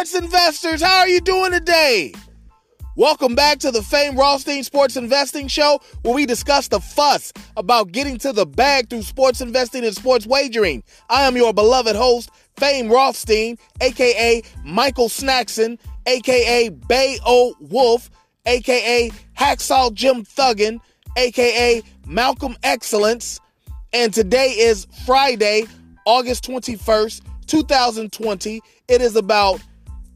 sports investors. How are you doing today? Welcome back to the Fame Rothstein Sports Investing Show, where we discuss the fuss about getting to the bag through sports investing and sports wagering. I am your beloved host, Fame Rothstein, aka Michael Snackson, aka Bay O Wolf, aka Hacksaw Jim Thuggin, aka Malcolm Excellence. And today is Friday, August 21st, 2020. It is about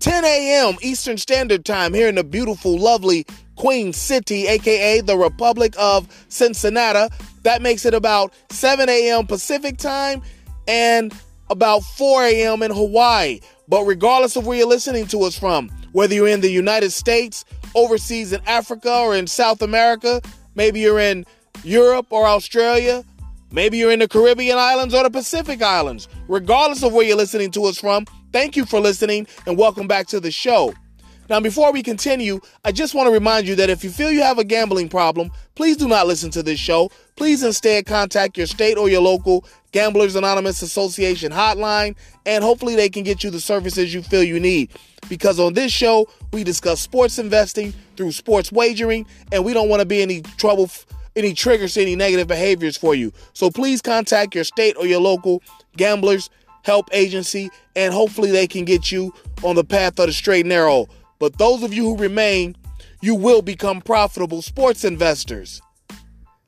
10 a.m. Eastern Standard Time here in the beautiful, lovely Queen City, aka the Republic of Cincinnati. That makes it about 7 a.m. Pacific Time and about 4 a.m. in Hawaii. But regardless of where you're listening to us from, whether you're in the United States, overseas in Africa, or in South America, maybe you're in Europe or Australia, maybe you're in the Caribbean islands or the Pacific islands, regardless of where you're listening to us from, thank you for listening and welcome back to the show. Now, before we continue, I just want to remind you that if you feel you have a gambling problem, please do not listen to this show. Please instead contact your state or your local Gamblers Anonymous Association hotline, and hopefully they can get you the services you feel you need. Because on this show, we discuss sports investing through sports wagering, and we don't want to be any trouble, any triggers any negative behaviors for you. So please contact your state or your local Gamblers Help Agency, and hopefully they can get you on the path of the straight and narrow. But those of you who remain, you will become profitable sports investors.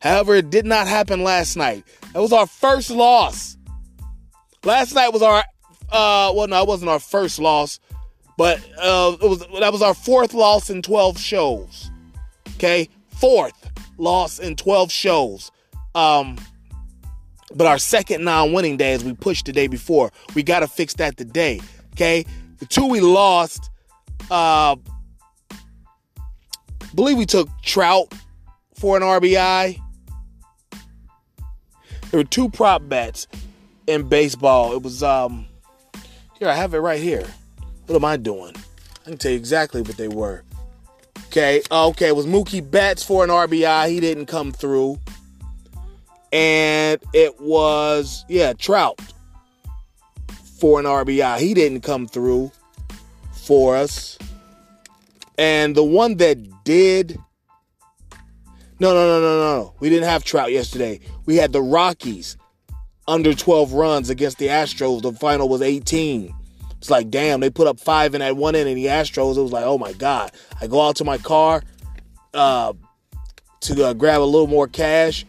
However, it did not happen last night. That was our first loss. Last night was our uh well no, it wasn't our first loss, but uh it was that was our fourth loss in 12 shows. Okay? Fourth loss in 12 shows. Um but our second non-winning day as we pushed the day before. We got to fix that today. Okay? The two we lost uh, believe we took Trout for an RBI. There were two prop bets in baseball. It was um here I have it right here. What am I doing? I can tell you exactly what they were. Okay, okay, it was Mookie Betts for an RBI. He didn't come through. And it was yeah, Trout for an RBI. He didn't come through for us. And the one that did. No, no, no, no, no. We didn't have Trout yesterday. We had the Rockies under 12 runs against the Astros. The final was 18. It's like, damn, they put up five in that one inning. The Astros, it was like, oh my God. I go out to my car uh, to uh, grab a little more cash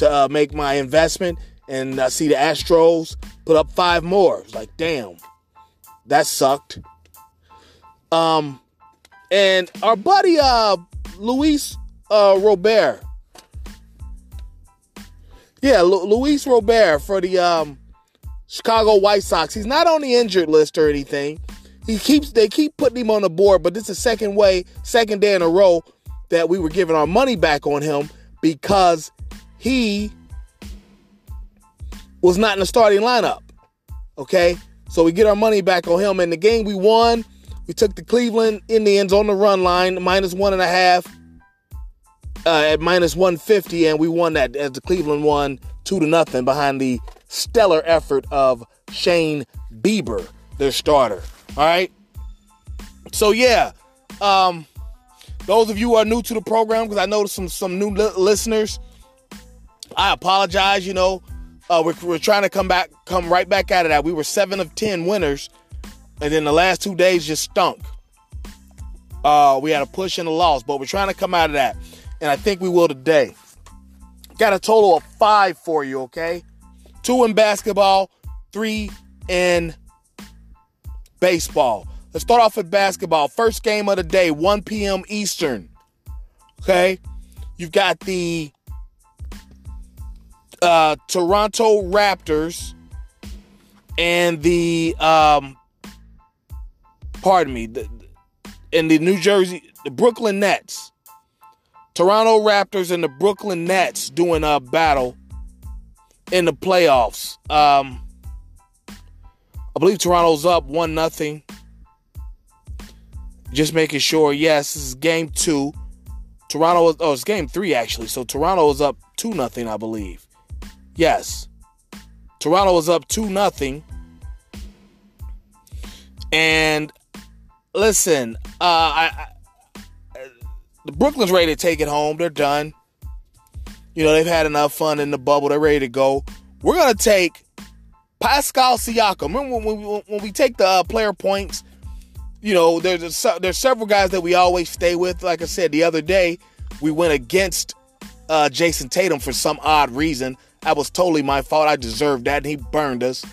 to uh, make my investment, and I see the Astros put up five more. It's like, damn, that sucked. Um, and our buddy uh Luis uh Robert. Yeah, Lu- Luis Robert for the um Chicago White Sox. He's not on the injured list or anything. He keeps they keep putting him on the board, but this is the second way, second day in a row that we were giving our money back on him because he was not in the starting lineup. Okay? So we get our money back on him. And the game we won, we took the Cleveland Indians on the run line, minus one and a half uh, at minus 150, and we won that as the Cleveland won two to nothing behind the stellar effort of Shane Bieber, their starter. All right. So yeah, um, those of you who are new to the program, because I noticed some some new li- listeners, I apologize. You know, uh, we're, we're trying to come back, come right back out of that. We were seven of ten winners, and then the last two days just stunk. Uh, we had a push and a loss, but we're trying to come out of that, and I think we will today. Got a total of five for you, okay? Two in basketball, three in baseball. Let's start off with basketball. First game of the day, 1 p.m. Eastern. Okay? You've got the uh, Toronto Raptors and the um, pardon me, the, and the New Jersey, the Brooklyn Nets. Toronto Raptors and the Brooklyn Nets doing a battle in the playoffs. Um, I believe Toronto's up one nothing. Just making sure. Yes, this is game two. Toronto oh, it's game three actually. So Toronto is up two nothing, I believe. Yes, Toronto was up two nothing, and listen, uh, I, I, the Brooklyn's ready to take it home. They're done. You know, they've had enough fun in the bubble. They're ready to go. We're gonna take Pascal Siakam. Remember when we, when we take the uh, player points? You know, there's a, there's several guys that we always stay with. Like I said the other day, we went against uh, Jayson Tatum for some odd reason. That was totally my fault. I deserved that, and he burned us.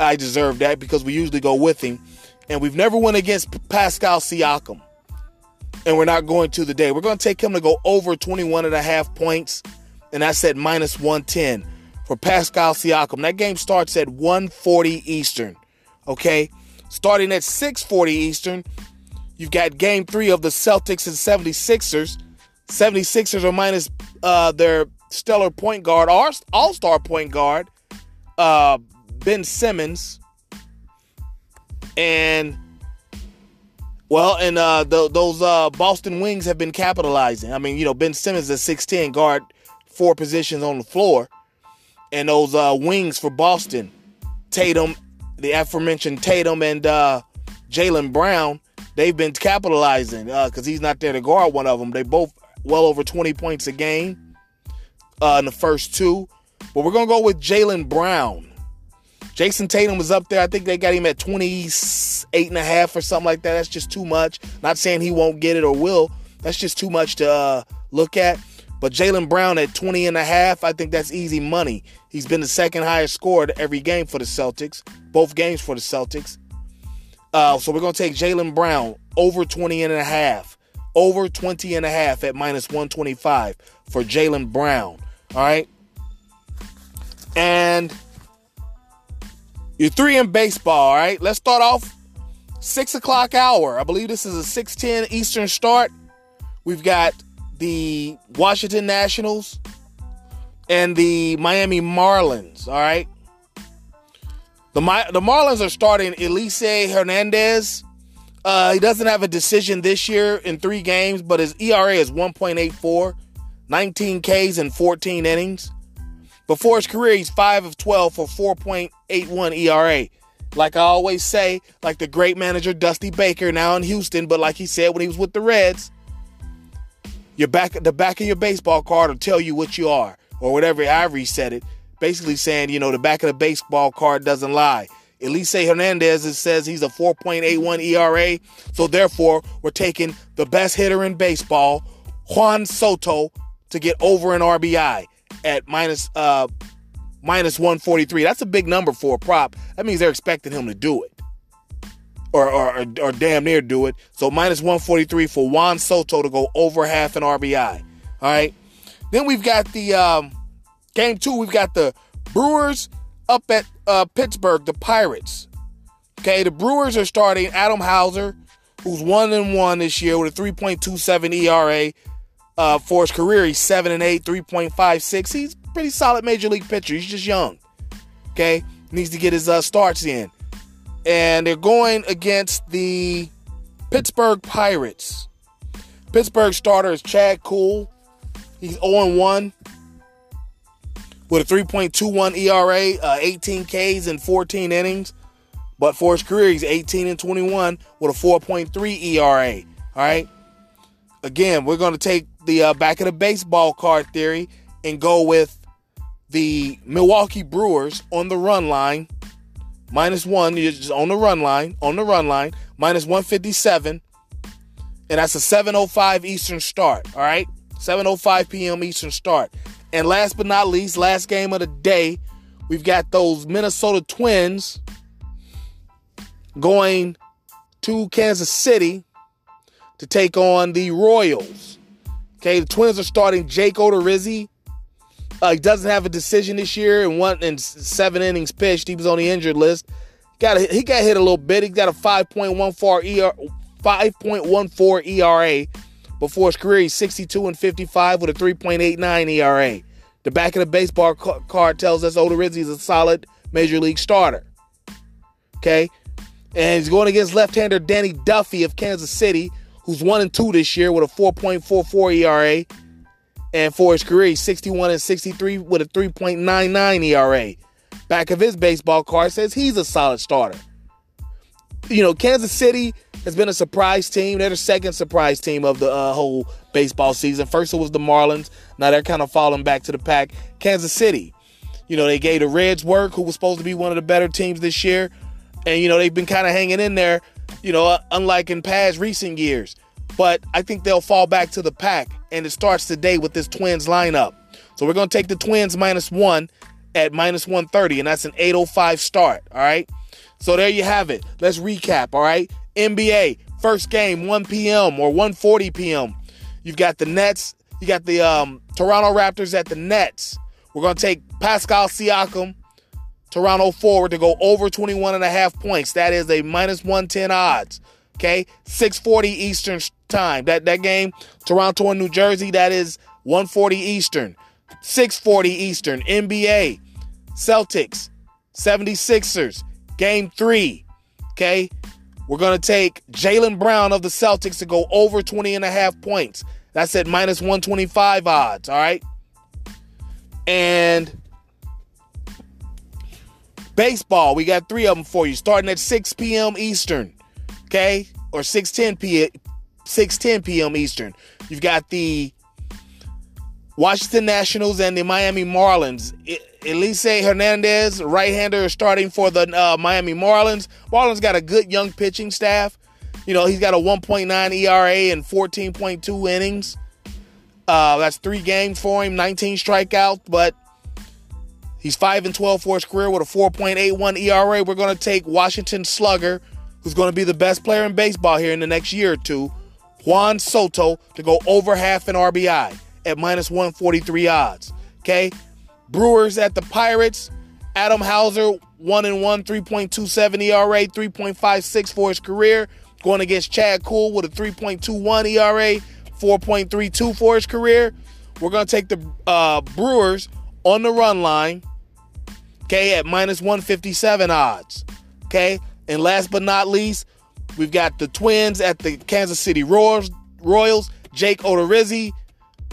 I deserved that because we usually go with him. And we've never went against Pascal Siakam. And we're not going to the day. We're going to take him to go over 21 and a half points. And I said minus 110 for Pascal Siakam. That game starts at 140 Eastern. Okay? Starting at 6:40 Eastern, you've got game 3 of the Celtics and 76ers. 76ers are minus uh, their stellar point guard, our all-star point guard, uh, Ben Simmons. And well, and uh, the, those uh, Boston Wings have been capitalizing. I mean, you know, Ben Simmons is 6'10 guard, four positions on the floor. And those uh, wings for Boston, Tatum, the aforementioned Tatum and uh, Jaylen Brown, they've been capitalizing because uh, he's not there to guard one of them. They both well over 20 points a game uh, in the first two. But we're going to go with Jaylen Brown. Jayson Tatum was up there. I think they got him at 28 and a half or something like that. That's just too much. Not saying he won't get it or will. That's just too much to uh, look at. But Jaylen Brown at 20 and a half, I think that's easy money. He's been the second highest scored every game for the Celtics, both games for the Celtics. Uh, so we're going to take Jaylen Brown over 20 and a half, over 20 and a half at minus 125 for Jaylen Brown. All right. And you're three in baseball, all right? Let's start off six o'clock hour. I believe this is a 610 Eastern start. We've got the Washington Nationals and the Miami Marlins, all right? The, the Marlins are starting Elieser Hernandez. Uh, he doesn't have a decision this year in three games, but his ERA is 1.84, 19 Ks in 14 innings. Before his career, he's 5 of 12 for 4.81 ERA. Like I always say, like the great manager Dusty Baker now in Houston, but like he said when he was with the Reds, your back the back of your baseball card will tell you what you are, or whatever Ivory said it. Basically saying, you know, the back of the baseball card doesn't lie. Elieser Hernandez says he's a 4.81 ERA, so therefore we're taking the best hitter in baseball, Juan Soto, to get over an RBI at minus, uh, minus 143. That's a big number for a prop. That means they're expecting him to do it. Or, or, or, damn near do it. So minus 143 for Juan Soto to go over half an RBI. All right. Then we've got the um, game two. We've got the Brewers up at uh, Pittsburgh, the Pirates. Okay, the Brewers are starting Adam Houser, who's one and one this year with a 3.27 ERA, uh, for his career, he's 7 and 8, 3.56. He's pretty solid major league pitcher. He's just young. Okay? Needs to get his uh, starts in. And they're going against the Pittsburgh Pirates. Pittsburgh starter is Chad Kuhl. He's 0 1 with a 3.21 ERA, uh, 18 Ks in 14 innings. But for his career, he's 18 and 21 with a 4.3 ERA. All right. Again, we're going to take the uh, back of the baseball card theory and go with the Milwaukee Brewers on the run line. Minus one, you're just on the run line, on the run line, minus 157. And that's a 7.05 Eastern start, all right? 7.05 p.m. Eastern start. And last but not least, last game of the day, we've got those Minnesota Twins going to Kansas City to take on the Royals. Okay, the Twins are starting Jake Odorizzi. Uh, he doesn't have a decision this year and one in seven innings pitched. He was on the injured list. Got a, he got hit a little bit. He got a 5.14 ER, 5.14 ERA before his career. He's 62 and 55 with a 3.89 ERA. The back of the baseball card tells us Odorizzi is a solid major league starter. Okay, and he's going against left-hander Danny Duffy of Kansas City, who's one and two this year with a 4.44 ERA. And for his career, he's 61 and 63 with a 3.99 ERA. Back of his baseball card says he's a solid starter. You know, Kansas City has been a surprise team. They're the second surprise team of the uh, whole baseball season. First, it was the Marlins. Now they're kind of falling back to the pack. Kansas City. You know, they gave the Reds work, who was supposed to be one of the better teams this year. And, you know, they've been kind of hanging in there, you know, unlike in past recent years. But I think they'll fall back to the pack. And it starts today with this Twins lineup. So we're going to take the Twins minus one at minus 130, and that's an 805 start. All right. So there you have it. Let's recap. All right. NBA, first game, 1 p.m. or 1:40 p.m. You've got the Nets. You got the um, Toronto Raptors at the Nets. We're going to take Pascal Siakam, Toronto forward, to go over 21 and a half points. That is a minus 110 odds. Okay, 640 Eastern time. That that game, Toronto and New Jersey, that is 140 Eastern. 640 Eastern. NBA, Celtics, 76ers, game three. Okay. We're to take Jaylen Brown of the Celtics to go over 20 and a half points. That's at minus 125 odds. All right. And baseball, we got three of them for you, starting at 6 p.m. Eastern. Okay. Or 6:10 p.m. 6:10 p.m. Eastern. You've got the Washington Nationals and the Miami Marlins. Elieser Hernandez, right-hander, starting for the uh, Miami Marlins. Marlins got a good young pitching staff. You know, he's got a 1.9 ERA and 14.2 innings. Uh, that's three games for him, 19 strikeouts, but he's 5 and 12 for his career with a 4.81 ERA. We're going to take Washington Slugger, who's going to be the best player in baseball here in the next year or two, Juan Soto, to go over half an RBI at minus 143 odds. Okay. Brewers at the Pirates. Adam Houser, 1 and 1, 3.27 ERA, 3.56 for his career. Going against Chad Kuhl with a 3.21 ERA, 4.32 for his career. We're going to take the uh, Brewers on the run line, okay, at minus 157 odds. Okay. And last but not least, we've got the Twins at the Kansas City Royals. Royals. Jake Odorizzi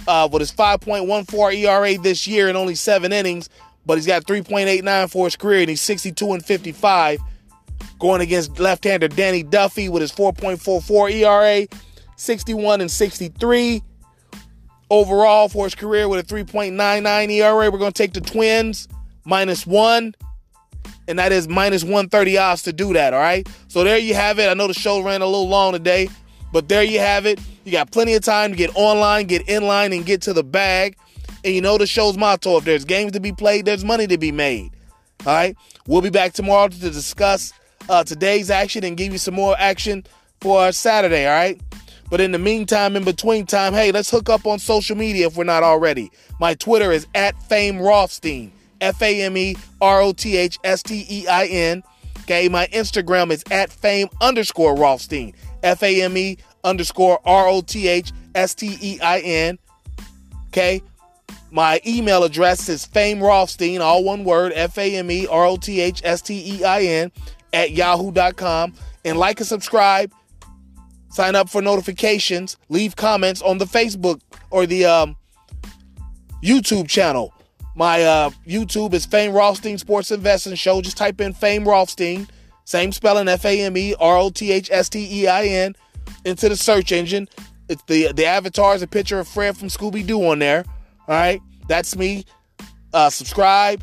uh, with his 5.14 ERA this year in only seven innings, but he's got 3.89 for his career, and he's 62 and 55. Going against left-hander Danny Duffy with his 4.44 ERA, 61 and 63 overall for his career with a 3.99 ERA. We're going to take the Twins minus one, and that is minus 130 odds to do that. All right. So there you have it. I know the show ran a little long today, but there you have it. You got plenty of time to get online, get in line, and get to the bag. And you know the show's motto if there's games to be played, there's money to be made. All right. We'll be back tomorrow to discuss uh, today's action and give you some more action for Saturday. All right. But in the meantime, in between time, hey, let's hook up on social media if we're not already. My Twitter is at Fame Rothstein, F A M E R O T H S T E I N. Okay, my Instagram is at Fame underscore Rothstein, F A M E underscore R O T H S T E I N. Okay. My email address is Fame Rothstein, all one word, F A M E R O T H S T E I N, at yahoo.com. And like and subscribe, sign up for notifications, leave comments on the Facebook or the um, YouTube channel. My uh, YouTube is Fame Rothstein Sports Investing Show. Just type in Fame Rothstein, same spelling, F A M E R O T H S T E I N into the search engine. It's the the avatar is a picture of Fred from Scooby Doo on there. All right, that's me. Uh, subscribe.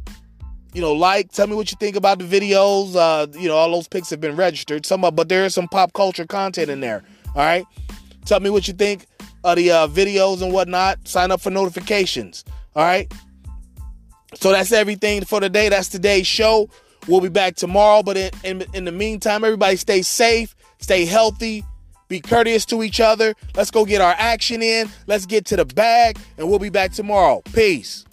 You know, like. Tell me what you think about the videos. Uh, you know, all those pics have been registered. Some, but there is some pop culture content in there. All right. Tell me what you think of the uh, videos and whatnot. Sign up for notifications. All right. So that's everything for today. That's today's show. We'll be back tomorrow. But in, in, in the meantime, everybody stay safe, stay healthy, be courteous to each other. Let's go get our action in. Let's get to the bag, and we'll be back tomorrow. Peace.